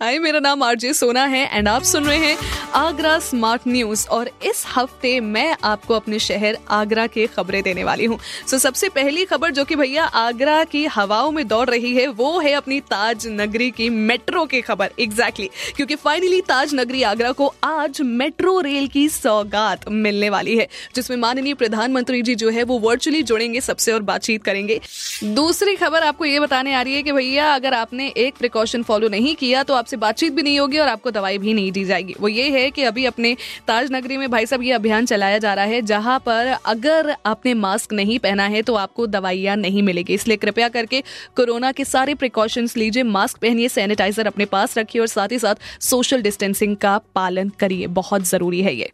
हाय मेरा नाम आरजे सोना है एंड आप सुन रहे हैं आगरा स्मार्ट न्यूज़ और इस हफ़्ते मैं आपको अपने शहर आगरा की खबरें देने वाली हूँ। सो so, सबसे पहली खबर जो कि भैया आगरा की हवाओं में दौड़ रही है वो है अपनी ताज नगरी की मेट्रो की खबर। एग्जैक्टली exactly, क्योंकि फाइनली ताज नगरी आगरा को आज मेट्रो रेल की सौगात मिलने वाली है जिसमें माननीय प्रधानमंत्री जी जो है वो वर्चुअली जुड़ेंगे सबसे और बातचीत करेंगे। दूसरी खबर आपको ये बताने आ रही है कि भैया अगर आपने एक प्रिकॉशन फॉलो नहीं किया तो आपसे बातचीत भी नहीं होगी और आपको दवाई भी नहीं दी जाएगी। वो ये है कि अभी अपने ताज नगरी में भाई साहब ये अभियान चलाया जा रहा है, जहाँ पर अगर आपने मास्क नहीं पहना है तो आपको दवाइयाँ नहीं मिलेगी। इसलिए कृपया करके कोरोना के सारे प्रिकॉशंस लीजिए, मास्क पहनिए सैनिटाइजर अपने पास रखिए और साथ ही साथ सोशल डिस्टेंसिंग का पालन करिए। बहुत ज़रूरी है ये।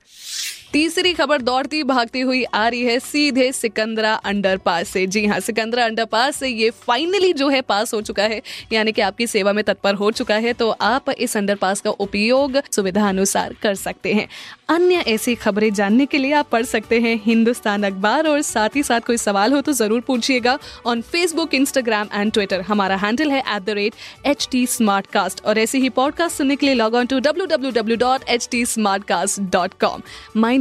तीसरी खबर दौड़ती भागती हुई आ रही है सीधे सिकंदरा अंडरपास से। जी हाँ सिकंदरा अंडरपास से ये फाइनली जो है पास हो चुका है, यानी कि आपकी सेवा में तत्पर हो चुका है तो आप इस अंडरपास का उपयोग सुविधा अनुसार कर सकते हैं। अन्य ऐसी खबरें जानने के लिए आप पढ़ सकते हैं हिंदुस्तान अखबार और साथ ही साथ कोई सवाल हो तो ज़रूर पूछिएगा on Facebook Instagram and Twitter हमारा हैंडल है at the rate H T smart cast और ऐसे ही पॉडकास्ट सुनने के लिए log on to W W W dot H T smart cast dot com my